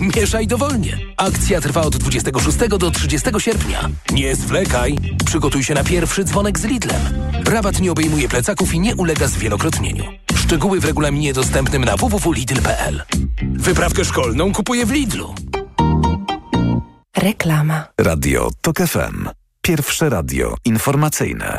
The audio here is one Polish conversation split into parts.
Mieszaj dowolnie. Akcja trwa od 26 do 30 sierpnia. Nie zwlekaj. Przygotuj się na pierwszy dzwonek z Lidlem. Rabat nie obejmuje plecaków i nie ulega zwielokrotnieniu. Szczegóły w regulaminie dostępnym na www.lidl.pl. Wyprawkę szkolną kupuję w Lidlu. Reklama. Radio TOK FM. Pierwsze radio informacyjne.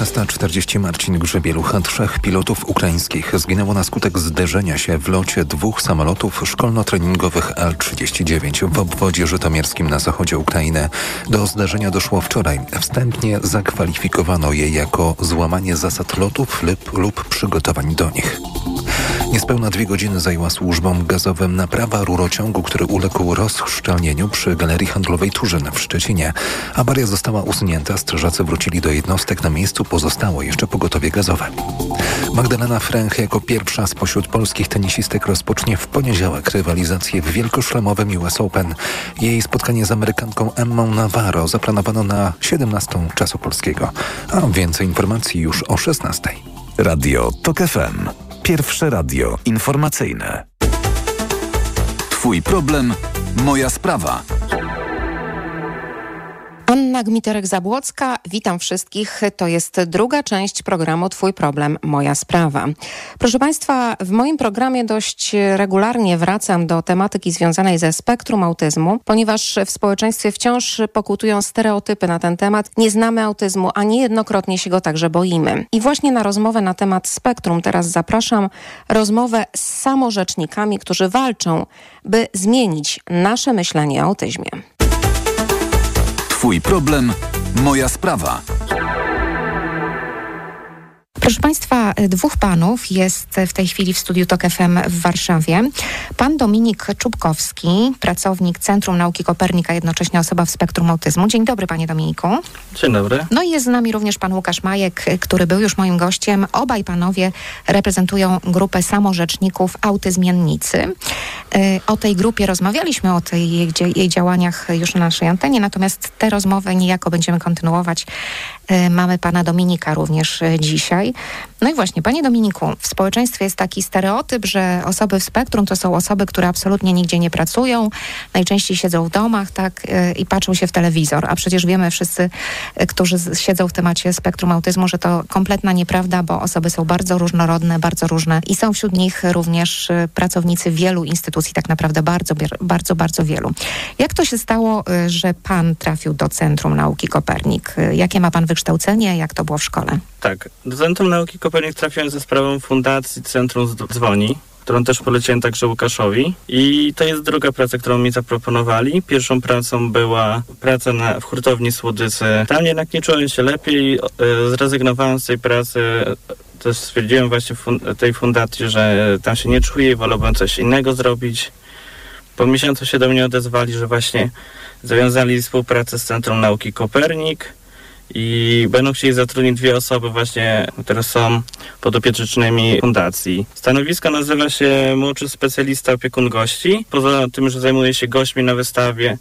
15.40 Marcin Grzebielucha. Trzech pilotów ukraińskich zginęło na skutek zderzenia się w locie dwóch samolotów szkolno-treningowych L-39 w obwodzie żytomierskim na zachodzie Ukrainy. Do zdarzenia doszło wczoraj. Wstępnie zakwalifikowano je jako złamanie zasad lotów lub, lub przygotowań do nich. Niespełna dwie godziny zajęła służbom gazowym naprawa rurociągu, który uległ rozszczelnieniu przy Galerii Handlowej Turzyn w Szczecinie. Awaria została usunięta, strażacy wrócili do jednostek. Na miejscu pozostało jeszcze pogotowie gazowe. Magdalena Fręch jako pierwsza spośród polskich tenisistek rozpocznie w poniedziałek rywalizację w wielkoszlemowym US Open. Jej spotkanie z Amerykanką Emmą Navarro zaplanowano na 17 czasu polskiego. A więcej informacji już o 16. Radio TOK FM. Pierwsze radio informacyjne. Twój problem, moja sprawa. Anna Gmiterek-Zabłocka, witam wszystkich. To jest druga część programu Twój problem, moja sprawa. Proszę Państwa, w moim programie dość regularnie wracam do tematyki związanej ze spektrum autyzmu, ponieważ w społeczeństwie wciąż pokutują stereotypy na ten temat. Nie znamy autyzmu, a niejednokrotnie się go także boimy. I właśnie na rozmowę na temat spektrum teraz zapraszam rozmowę z samorzecznikami, którzy walczą, by zmienić nasze myślenie o autyzmie. Twój problem, moja sprawa. Proszę Państwa, dwóch panów jest w tej chwili w studiu TOK FM w Warszawie. Pan Dominik Czubkowski, pracownik Centrum Nauki Kopernika, jednocześnie osoba w spektrum autyzmu. Dzień dobry, panie Dominiku. Dzień dobry. No i jest z nami również pan Łukasz Majek, który był już moim gościem. Obaj panowie reprezentują grupę samorzeczników autyzmiennicy. O tej grupie rozmawialiśmy, o tej jej, jej działaniach już na naszej antenie, natomiast te rozmowy niejako będziemy kontynuować. Mamy pana Dominika również dzisiaj. country No i właśnie, panie Dominiku, w społeczeństwie jest taki stereotyp, że osoby w spektrum to są osoby, które absolutnie nigdzie nie pracują, najczęściej siedzą w domach, tak, i patrzą się w telewizor, a przecież wiemy wszyscy, którzy siedzą w temacie spektrum autyzmu, że to kompletna nieprawda, bo osoby są bardzo różnorodne, bardzo różne i są wśród nich również pracownicy wielu instytucji, tak naprawdę bardzo, bardzo, bardzo wielu. Jak to się stało, że pan trafił do Centrum Nauki Kopernik? Jakie ma pan wykształcenie? Jak to było w szkole? Tak, do Centrum Nauki Kopernik trafiłem ze sprawą Fundacji Centrum Dzwoni, którą też poleciłem także Łukaszowi. I to jest druga praca, którą mi zaproponowali. Pierwszą pracą była praca na, w hurtowni Słodycy. Tam jednak nie czułem się lepiej, zrezygnowałem z tej pracy. Też stwierdziłem właśnie fun tej fundacji, że tam się nie czuję i wolałbym coś innego zrobić. Po miesiącu się do mnie odezwali, że właśnie zawiązali współpracę z Centrum Nauki Kopernik i będą chcieli zatrudnić dwie osoby właśnie, które są podopiecznymi fundacji. Stanowisko nazywa się młodszy specjalista opiekun gości. Poza tym, że zajmuję się gośćmi na wystawie,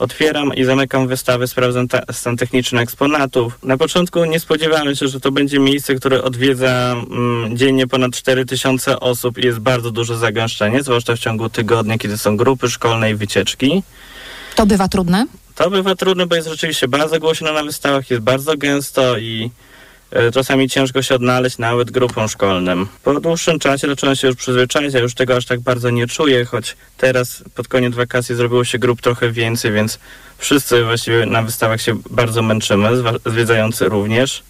otwieram i zamykam wystawę, sprawdzam stan techniczny eksponatów. Na początku nie spodziewałem się, że to będzie miejsce, które odwiedza mm, dziennie ponad 4000 osób i jest bardzo duże zagęszczenie, zwłaszcza w ciągu tygodnia, kiedy są grupy szkolne i wycieczki. To bywa trudne? To bywa trudne, bo jest rzeczywiście bardzo głośno na wystawach, jest bardzo gęsto i e, czasami ciężko się odnaleźć nawet grupą szkolnym. Po dłuższym czasie zacząłem się już przyzwyczaić, ja już tego aż tak bardzo nie czuję, choć teraz pod koniec wakacji zrobiło się grup trochę więcej, więc wszyscy właściwie na wystawach się bardzo męczymy, zwiedzający również.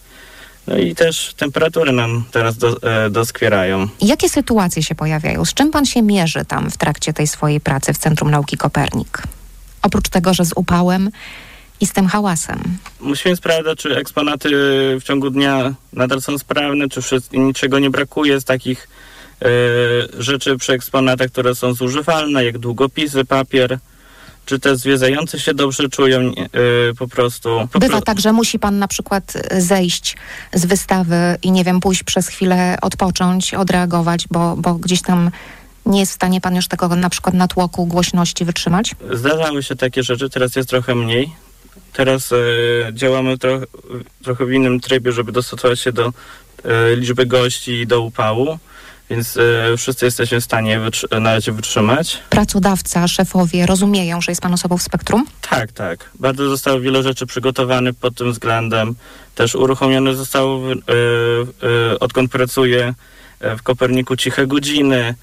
No i też temperatury nam teraz do, e, doskwierają. Jakie sytuacje się pojawiają? Z czym pan się mierzy tam w trakcie tej swojej pracy w Centrum Nauki Kopernik? Oprócz tego, że z upałem i z tym hałasem. Musimy sprawdzać, czy eksponaty w ciągu dnia nadal są sprawne, czy niczego nie brakuje z takich y, rzeczy przy eksponatach, które są zużywalne, jak długopisy, papier. Czy te zwiedzające się dobrze czują y, po prostu? Po Bywa pro... tak, że musi pan na przykład zejść z wystawy i nie wiem, pójść przez chwilę, odpocząć, odreagować, bo, bo gdzieś tam nie jest w stanie pan już tego na przykład natłoku głośności wytrzymać? Zdarzały się takie rzeczy, teraz jest trochę mniej. Teraz e, działamy troch, trochę w innym trybie, żeby dostosować się do e, liczby gości i do upału, więc e, wszyscy jesteśmy w stanie wytr- na razie wytrzymać. Pracodawca, szefowie rozumieją, że jest pan osobą w spektrum? Tak, tak. Bardzo zostało wiele rzeczy przygotowanych pod tym względem. Też uruchomione zostało, e, e, odkąd pracuję w Koperniku ciche godziny.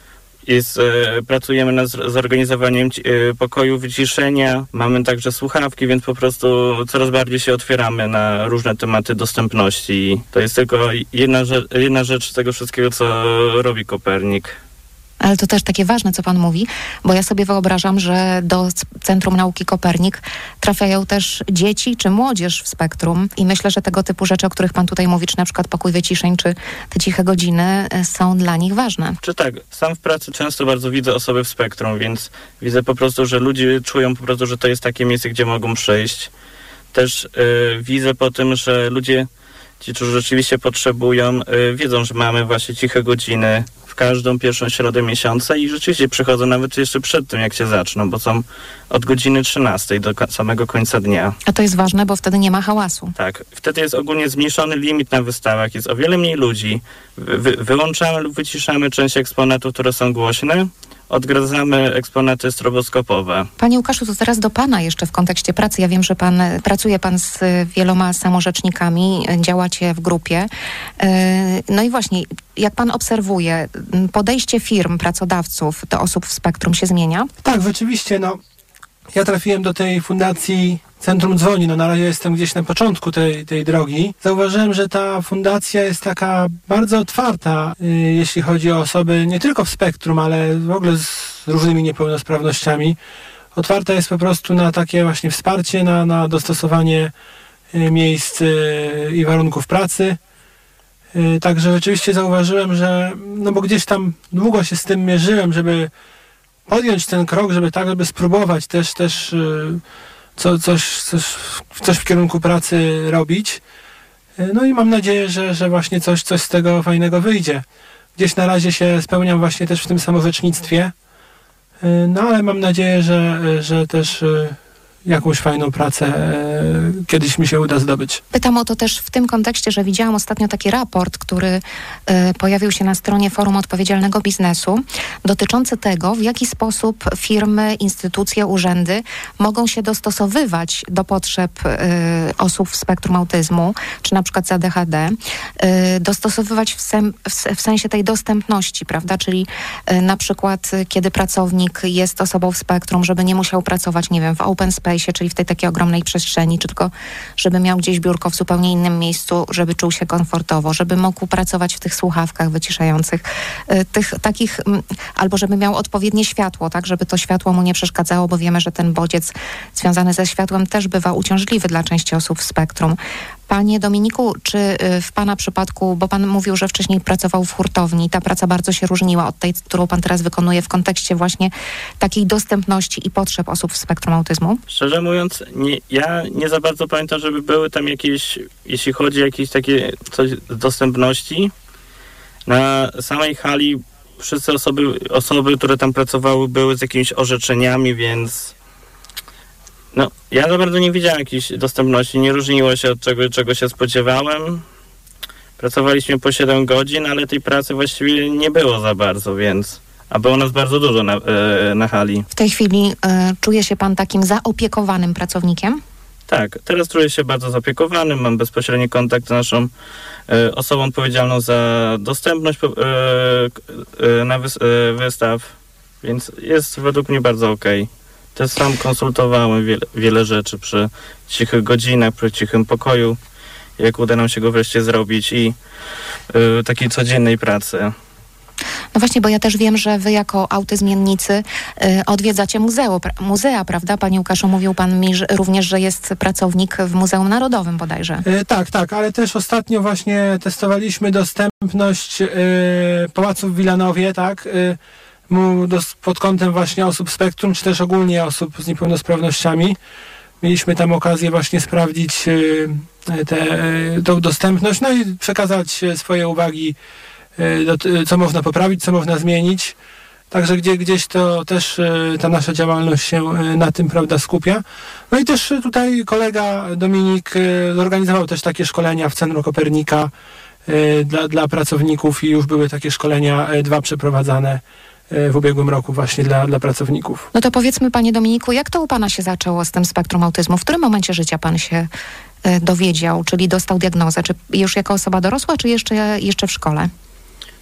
E, pracujemy nad zor- zorganizowaniem e, pokoju wyciszenia. Mamy także słuchawki, więc po prostu coraz bardziej się otwieramy na różne tematy dostępności. To jest tylko jedna, jedna rzecz z tego wszystkiego, co robi Kopernik. Ale to też takie ważne, co pan mówi, bo ja sobie wyobrażam, że do Centrum Nauki Kopernik trafiają też dzieci czy młodzież w spektrum i myślę, że tego typu rzeczy, o których pan tutaj mówi, czy na przykład pokój wyciszeń, czy te ciche godziny y, są dla nich ważne. Czy tak, sam w pracy często bardzo widzę osoby w spektrum, więc widzę po prostu, że ludzie czują po prostu, że to jest takie miejsce, gdzie mogą przyjść. Też y, widzę po tym, że ludzie, ci, którzy rzeczywiście potrzebują, y, wiedzą, że mamy właśnie ciche godziny każdą pierwszą środę miesiąca i rzeczywiście przychodzą nawet jeszcze przed tym, jak się zaczną, bo są od godziny 13 do samego końca dnia. A to jest ważne, bo wtedy nie ma hałasu. Tak, wtedy jest ogólnie zmniejszony limit na wystawach, jest o wiele mniej ludzi. Wy- wyłączamy lub wyciszamy część eksponatów, które są głośne, odgradzamy eksponaty stroboskopowe. Panie Łukaszu, to teraz do pana jeszcze w kontekście pracy. Ja wiem, że pan pracuje pan z wieloma samorzecznikami, działacie w grupie. E, No i właśnie, jak pan obserwuje, podejście firm, pracodawców do osób w spektrum się zmienia? Tak, rzeczywiście, no. Ja trafiłem do tej fundacji Centrum Dzwoni, no na razie jestem gdzieś na początku tej, tej drogi. Zauważyłem, że ta fundacja jest taka bardzo otwarta, y, jeśli chodzi o osoby nie tylko w spektrum, ale w ogóle z różnymi niepełnosprawnościami. Otwarta jest po prostu na takie właśnie wsparcie, na, na dostosowanie y, miejsc y, i warunków pracy. Także rzeczywiście zauważyłem, że no bo gdzieś tam długo się z tym mierzyłem, żeby podjąć ten krok, żeby tak, żeby spróbować też, też y, co, coś, coś, coś w kierunku pracy robić. Y, No i mam nadzieję, że, że właśnie coś, coś z tego fajnego wyjdzie. Gdzieś na razie się spełniam właśnie też w tym samorzecznictwie. Y, No ale mam nadzieję, że, że też jakąś fajną pracę y, kiedyś mi się uda zdobyć. Pytam o to też w tym kontekście, że widziałam ostatnio taki raport, który e, pojawił się na stronie Forum Odpowiedzialnego Biznesu, dotyczący tego, w jaki sposób firmy, instytucje, urzędy mogą się dostosowywać do potrzeb e, osób w spektrum autyzmu, czy na przykład z ADHD, e, dostosowywać w, sensie tej dostępności, prawda? Czyli e, na przykład, e, kiedy pracownik jest osobą w spektrum, żeby nie musiał pracować, nie wiem, w open space, czyli w tej takiej ogromnej przestrzeni, czy tylko żeby miał gdzieś biurko w zupełnie innym miejscu, żeby czuł się komfortowo, żeby mógł pracować w tych słuchawkach wyciszających, y, tych takich, mm, albo żeby miał odpowiednie światło, tak, żeby to światło mu nie przeszkadzało, bo wiemy, że ten bodziec związany ze światłem też bywa uciążliwy dla części osób w spektrum. Panie Dominiku, czy y, w Pana przypadku, bo Pan mówił, że wcześniej pracował w hurtowni, ta praca bardzo się różniła od tej, którą Pan teraz wykonuje w kontekście właśnie takiej dostępności i potrzeb osób w spektrum autyzmu? Szczerze mówiąc, nie, ja nie za bardzo pamiętam, żeby były tam jakieś, jeśli chodzi o jakieś takie coś dostępności. Na samej hali wszyscy osoby, osoby, które tam pracowały, były z jakimiś orzeczeniami, więc no, ja za bardzo nie widziałem jakiejś dostępności. Nie różniło się od czego, czego się spodziewałem. Pracowaliśmy po 7 godzin, ale tej pracy właściwie nie było za bardzo, więc... A było nas bardzo dużo na, e, na hali. W tej chwili y, czuje się Pan takim zaopiekowanym pracownikiem? Tak, teraz czuję się bardzo zaopiekowany, mam bezpośredni kontakt z naszą e, osobą odpowiedzialną za dostępność k- e, na wys, wystaw, więc jest według mnie bardzo okej. Też sam konsultowałem wiele, wiele rzeczy przy cichych godzinach, przy cichym pokoju, jak uda nam się go wreszcie zrobić i e, takiej codziennej pracy. No właśnie, bo ja też wiem, że wy jako autyzmiennicy y, odwiedzacie muzeo, pra, muzea, prawda? Panie Łukaszu, mówił pan mi że, również, że jest pracownik w Muzeum Narodowym bodajże. E, tak, tak, ale też ostatnio właśnie testowaliśmy dostępność Pałacu w Wilanowie, tak, dos, pod kątem właśnie osób spektrum, czy też ogólnie osób z niepełnosprawnościami. Mieliśmy tam okazję właśnie sprawdzić e, tę tą dostępność, no i przekazać e, swoje uwagi, co można poprawić, co można zmienić. Także gdzie, gdzieś to też ta nasza działalność się na tym prawda, skupia. No i też tutaj kolega Dominik zorganizował też takie szkolenia w Centrum Kopernika dla, dla pracowników i już były takie szkolenia, dwa przeprowadzane w ubiegłym roku właśnie dla, dla pracowników. No to powiedzmy, panie Dominiku, jak to u pana się zaczęło z tym spektrum autyzmu? W którym momencie życia pan się e, dowiedział, czyli dostał diagnozę? Czy już jako osoba dorosła, czy jeszcze, jeszcze w szkole?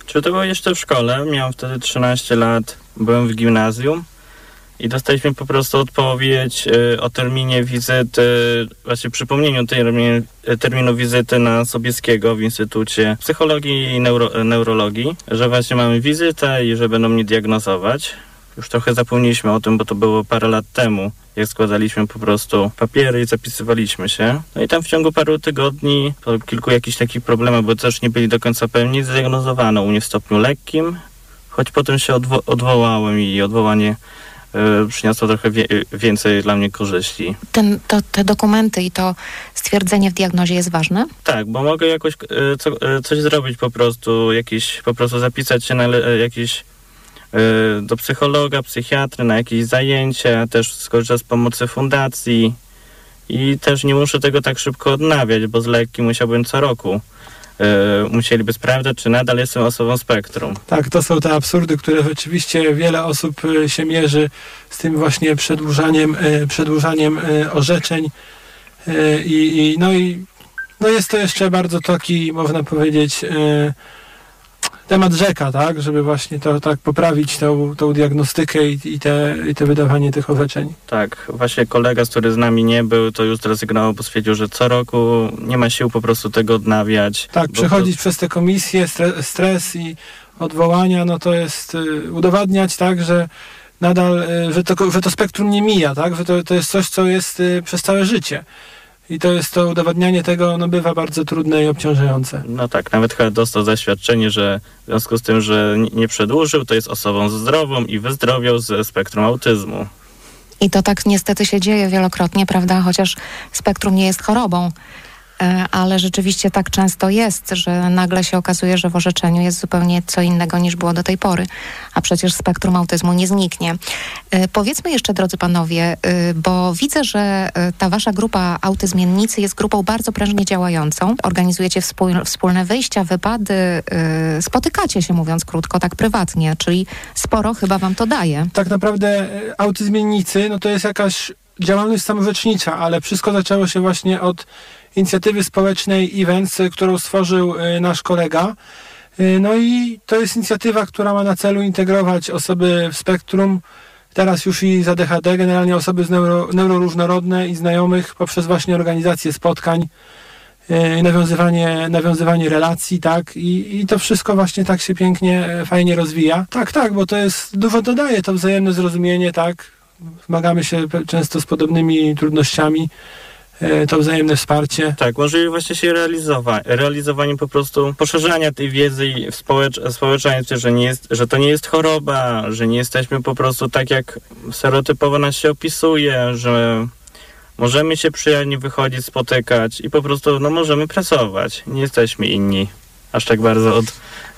Czy to było jeszcze w szkole? Miałem wtedy 13 lat, byłem w gimnazjum i dostaliśmy po prostu odpowiedź y, o terminie wizyty, właśnie przypomnieniu termin, terminu wizyty na Sobieskiego w Instytucie Psychologii i Neuro, Neurologii, że właśnie mamy wizytę i że będą mnie diagnozować. Już trochę zapomnieliśmy o tym, bo to było parę lat temu, jak składaliśmy po prostu papiery i zapisywaliśmy się. No i tam w ciągu paru tygodni, po kilku jakichś takich problemach, bo też nie byli do końca pewni, zdiagnozowano u mnie w stopniu lekkim, choć potem się odwo- odwołałem i odwołanie przyniosło trochę wie- więcej dla mnie korzyści. Ten, to, te dokumenty i to stwierdzenie w diagnozie jest ważne? Tak, bo mogę jakoś y, co, y, coś zrobić po prostu, jakieś, po prostu zapisać się na y, do psychologa, psychiatry, na jakieś zajęcia, też skorzystać z pomocy fundacji i też nie muszę tego tak szybko odnawiać, bo z lekki musiałbym co roku. Y, musieliby sprawdzać, czy nadal jestem osobą spektrum. Tak, to są te absurdy, które rzeczywiście wiele osób e, się mierzy z tym właśnie przedłużaniem, e, przedłużaniem e, orzeczeń E, i, i, no i no jest to jeszcze bardzo taki, można powiedzieć, e, temat rzeka, tak, żeby właśnie to tak poprawić tą, tą diagnostykę i, i, te, i te wydawanie tych orzeczeń. Tak, właśnie kolega, który z nami nie był, to już zrezygnował, bo stwierdził, że co roku nie ma sił po prostu tego odnawiać. Tak, przechodzić przez te komisje, stres, stres i odwołania, no to jest y, udowadniać, tak, że nadal, y, że, to, że to spektrum nie mija, tak, że to, to jest coś, co jest y, przez całe życie. I to jest to udowadnianie tego, no bywa bardzo trudne i obciążające. No tak, nawet chyba dostał zaświadczenie, że w związku z tym, że nie przedłużył, to jest osobą zdrową i wyzdrowiał ze spektrum autyzmu. I to tak niestety się dzieje wielokrotnie, prawda? Chociaż spektrum nie jest chorobą. E, Ale rzeczywiście tak często jest, że nagle się okazuje, że w orzeczeniu jest zupełnie co innego niż było do tej pory, a przecież spektrum autyzmu nie zniknie. E, Powiedzmy jeszcze, drodzy panowie, e, bo widzę, że ta wasza grupa autyzmiennicy jest grupą bardzo prężnie działającą. Organizujecie wspól- wspólne wyjścia, wypady, spotykacie się, mówiąc krótko, tak prywatnie, czyli sporo chyba wam to daje. Tak naprawdę autyzmiennicy, no to jest jakaś działalność samorzecznicza, ale wszystko zaczęło się właśnie od inicjatywy społecznej Events, którą stworzył y, nasz kolega. Y, No i to jest inicjatywa, która ma na celu integrować osoby w spektrum, teraz już i z ADHD, generalnie osoby z neuro, neuroróżnorodne i znajomych poprzez właśnie organizację spotkań, y, nawiązywanie, nawiązywanie relacji, tak, I, i to wszystko właśnie tak się pięknie, e, fajnie rozwija. Tak, tak, bo to jest, dużo dodaje to wzajemne zrozumienie, tak, zmagamy się często z podobnymi trudnościami, to wzajemne wsparcie. Tak, możliwe właśnie się realizować, realizowanie po prostu poszerzania tej wiedzy w społecz, społeczeństwie, że, nie jest, że to nie jest choroba, że nie jesteśmy po prostu tak jak stereotypowo nas się opisuje, że możemy się przyjemnie wychodzić, spotykać i po prostu no, możemy pracować. Nie jesteśmy inni aż tak bardzo od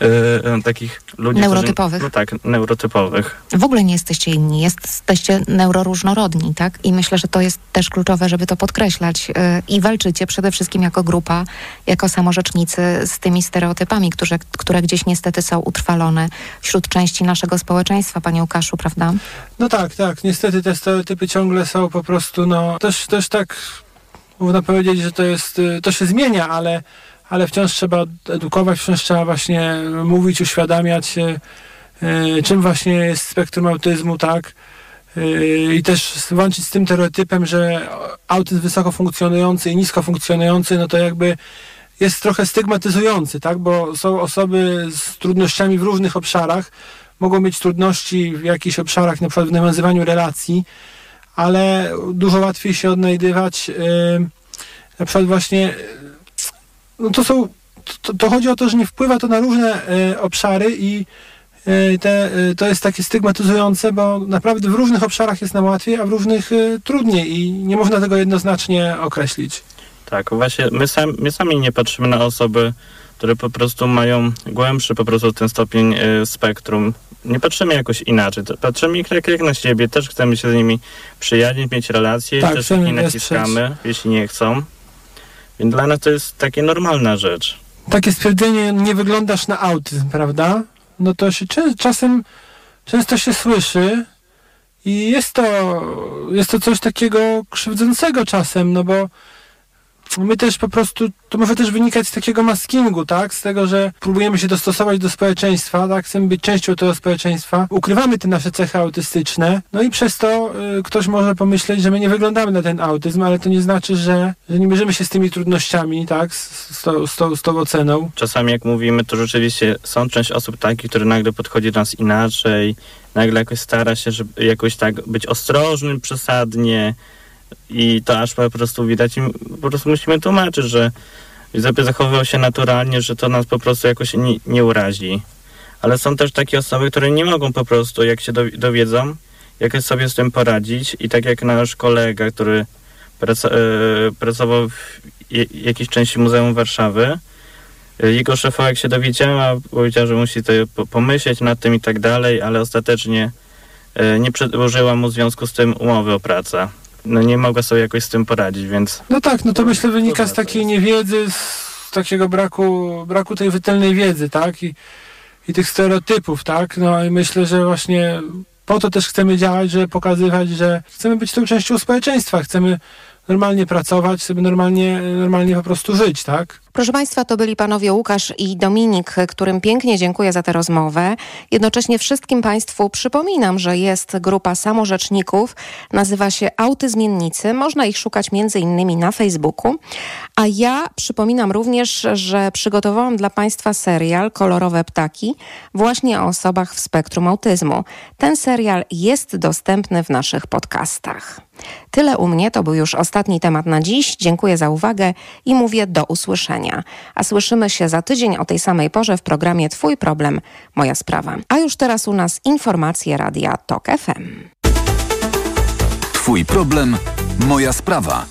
e, e, takich ludzi. Neurotypowych. Którzy, no tak, neurotypowych. w ogóle nie jesteście inni, jesteście neuroróżnorodni, tak? I myślę, że to jest też kluczowe, żeby to podkreślać. Yy, I walczycie przede wszystkim jako grupa, jako samorzecznicy z tymi stereotypami, które, które gdzieś niestety są utrwalone wśród części naszego społeczeństwa, panie Łukaszu, prawda? No tak, tak, niestety te stereotypy ciągle są po prostu, no, też, też tak można powiedzieć, że to jest, y, to się zmienia, ale, ale wciąż trzeba edukować, wciąż trzeba właśnie mówić, uświadamiać, y, czym właśnie jest spektrum autyzmu, tak, Y, i też walczyć z tym stereotypem, że autyzm wysoko funkcjonujący i nisko funkcjonujący, no to jakby jest trochę stygmatyzujący, tak? Bo są osoby z trudnościami w różnych obszarach, mogą mieć trudności w jakichś obszarach, na przykład w nawiązywaniu relacji, ale dużo łatwiej się odnajdywać yy, na przykład właśnie no to są to, to chodzi o to, że nie wpływa to na różne yy, obszary i yy, te, yy, to jest takie stygmatyzujące, bo naprawdę w różnych obszarach jest nam łatwiej, a w różnych trudniej i nie można tego jednoznacznie określić. Tak, właśnie my, sam, my sami nie patrzymy na osoby, które po prostu mają głębszy po prostu ten stopień y, spektrum. nie patrzymy jakoś inaczej. Patrzymy jak, jak na siebie, też chcemy się z nimi przyjaźnić, mieć relacje, Tak, też ich nie naciskamy, jeśli nie chcą. Więc dla nas to jest takie normalna rzecz. Takie stwierdzenie, nie wyglądasz na autyzm, prawda? No to się czasem, często się słyszy i jest to, jest to coś takiego krzywdzącego czasem, no bo my też po prostu, to może też wynikać z takiego maskingu, tak? Z tego, że próbujemy się dostosować do społeczeństwa, tak? Chcemy być częścią tego społeczeństwa. Ukrywamy te nasze cechy autystyczne, no i przez to y, ktoś może pomyśleć, że my nie wyglądamy na ten autyzm, ale to nie znaczy, że, że nie mierzymy się z tymi trudnościami, tak? Z, z, tą, z, tą, z tą oceną. Czasami jak mówimy, to rzeczywiście są część osób takich, które nagle podchodzi do nas inaczej, nagle jakoś stara się, żeby jakoś tak być ostrożnym przesadnie i to aż po prostu widać i po prostu musimy tłumaczyć, że żeby zachowywał się naturalnie, że to nas po prostu jakoś nie, nie urazi. Ale są też takie osoby, które nie mogą po prostu, jak się dowi- dowiedzą, jak sobie z tym poradzić i tak jak nasz kolega, który e, pracował w jakiejś części Muzeum Warszawy, e, jego szefowa jak się dowiedziała, powiedziała, że musi to po- pomyśleć nad tym i tak dalej, ale ostatecznie e, nie przedłożyła mu w związku z tym umowy o pracę. No nie mogła sobie jakoś z tym poradzić, więc No tak, no to myślę wynika z takiej niewiedzy, z takiego braku, braku tej wytelnej wiedzy, tak? I, I tych stereotypów, tak? No i myślę, że właśnie po to też chcemy działać, żeby pokazywać, że chcemy być tą częścią społeczeństwa, chcemy normalnie pracować, sobie normalnie, normalnie po prostu żyć, tak? Proszę Państwa, to byli panowie Łukasz i Dominik, którym pięknie dziękuję za tę rozmowę. Jednocześnie wszystkim Państwu przypominam, że jest grupa samorzeczników, nazywa się Autyzmiennicy. Można ich szukać między innymi na Facebooku. A ja przypominam również, że przygotowałam dla Państwa serial Kolorowe Ptaki właśnie o osobach w spektrum autyzmu. Ten serial jest dostępny w naszych podcastach. Tyle u mnie, to był już ostatni temat na dziś. Dziękuję za uwagę i mówię do usłyszenia. A słyszymy się za tydzień o tej samej porze w programie Twój problem, moja sprawa. A już teraz u nas informacje Radia TOK FM. Twój problem, moja sprawa.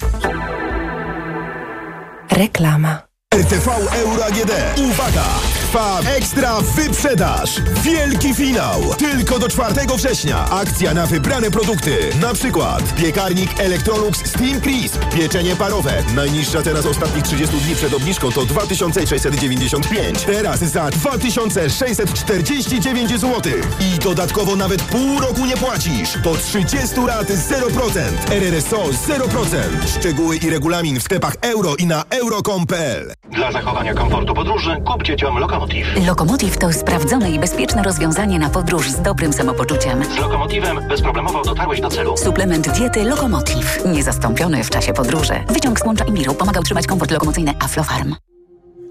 Reklama. RTV Euro AGD. Uwaga! Trwa ekstra wyprzedaż. Wielki finał. Tylko do 4 września. Akcja na wybrane produkty. Na przykład piekarnik Electrolux Steam Crisp. Pieczenie parowe. Najniższa teraz ostatnich 30 dni przed obniżką to 2695. Teraz za 2649 zł. I dodatkowo nawet pół roku nie płacisz. Po 30 lat 0%. RRSO 0%. Szczegóły i regulamin w sklepach euro i na euro.com.pl. Dla zachowania komfortu podróży kup dzieciom Lokomotiv. Lokomotiv to sprawdzone i bezpieczne rozwiązanie na podróż z dobrym samopoczuciem. Z Lokomotivem bezproblemowo dotarłeś do celu. Suplement diety Lokomotiv. Niezastąpiony w czasie podróży. Wyciąg z łącza imbiru pomaga utrzymać komfort lokomocyjny Aflofarm.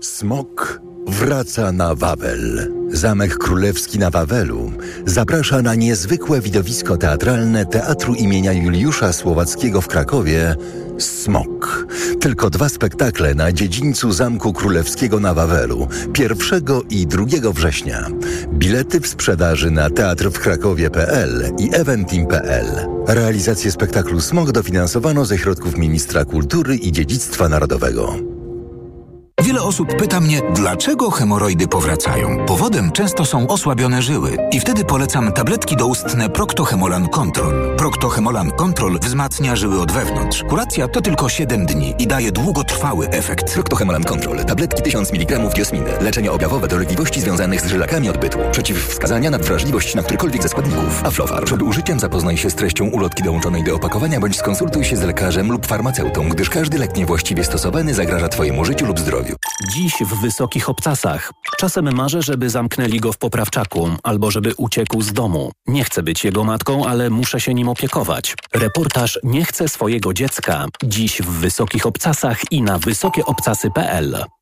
Smok wraca na Wawel. Zamek Królewski na Wawelu zaprasza na niezwykłe widowisko teatralne Teatru imienia Juliusza Słowackiego w Krakowie Smok. Tylko dwa spektakle na dziedzińcu Zamku Królewskiego na Wawelu 1 i 2 września. Bilety w sprzedaży na teatrwkrakowie.pl i eventim.pl. Realizację spektaklu Smok dofinansowano ze środków Ministra Kultury i Dziedzictwa Narodowego. Wiele osób pyta mnie, dlaczego hemoroidy powracają. Powodem często są osłabione żyły i wtedy polecam tabletki doustne Proctohemolan Control. Proctohemolan Control wzmacnia żyły od wewnątrz. Kuracja to tylko 7 dni i daje długotrwały efekt. Proctohemolan Control. Tabletki 1000 mg diosminy. Leczenie objawowe dolegliwości związanych z żylakami odbytu. Przeciwwskazania na wrażliwość na którykolwiek ze składników. Aflofarm. Przed użyciem zapoznaj się z treścią ulotki dołączonej do opakowania bądź skonsultuj się z lekarzem lub farmaceutą, gdyż każdy lek niewłaściwie stosowany zagraża Twojemu życiu lub zdrowiu. Dziś w wysokich obcasach. Czasem marzę, żeby zamknęli go w poprawczaku albo żeby uciekł z domu. Nie chcę być jego matką, ale muszę się nim opiekować. Reportaż Nie chcę swojego dziecka. Dziś w wysokich obcasach i na wysokieobcasy.pl.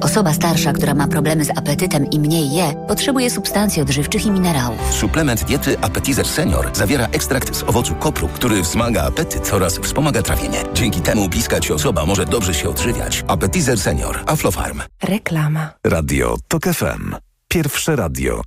Osoba starsza, która ma problemy z apetytem i mniej je, potrzebuje substancji odżywczych i minerałów. Suplement diety Appetizer Senior zawiera ekstrakt z owocu kopru, który wzmaga apetyt oraz wspomaga trawienie. Dzięki temu bliska ci osoba może dobrze się odżywiać. Appetizer Senior. Aflofarm. Reklama. Radio TOK FM. Pierwsze radio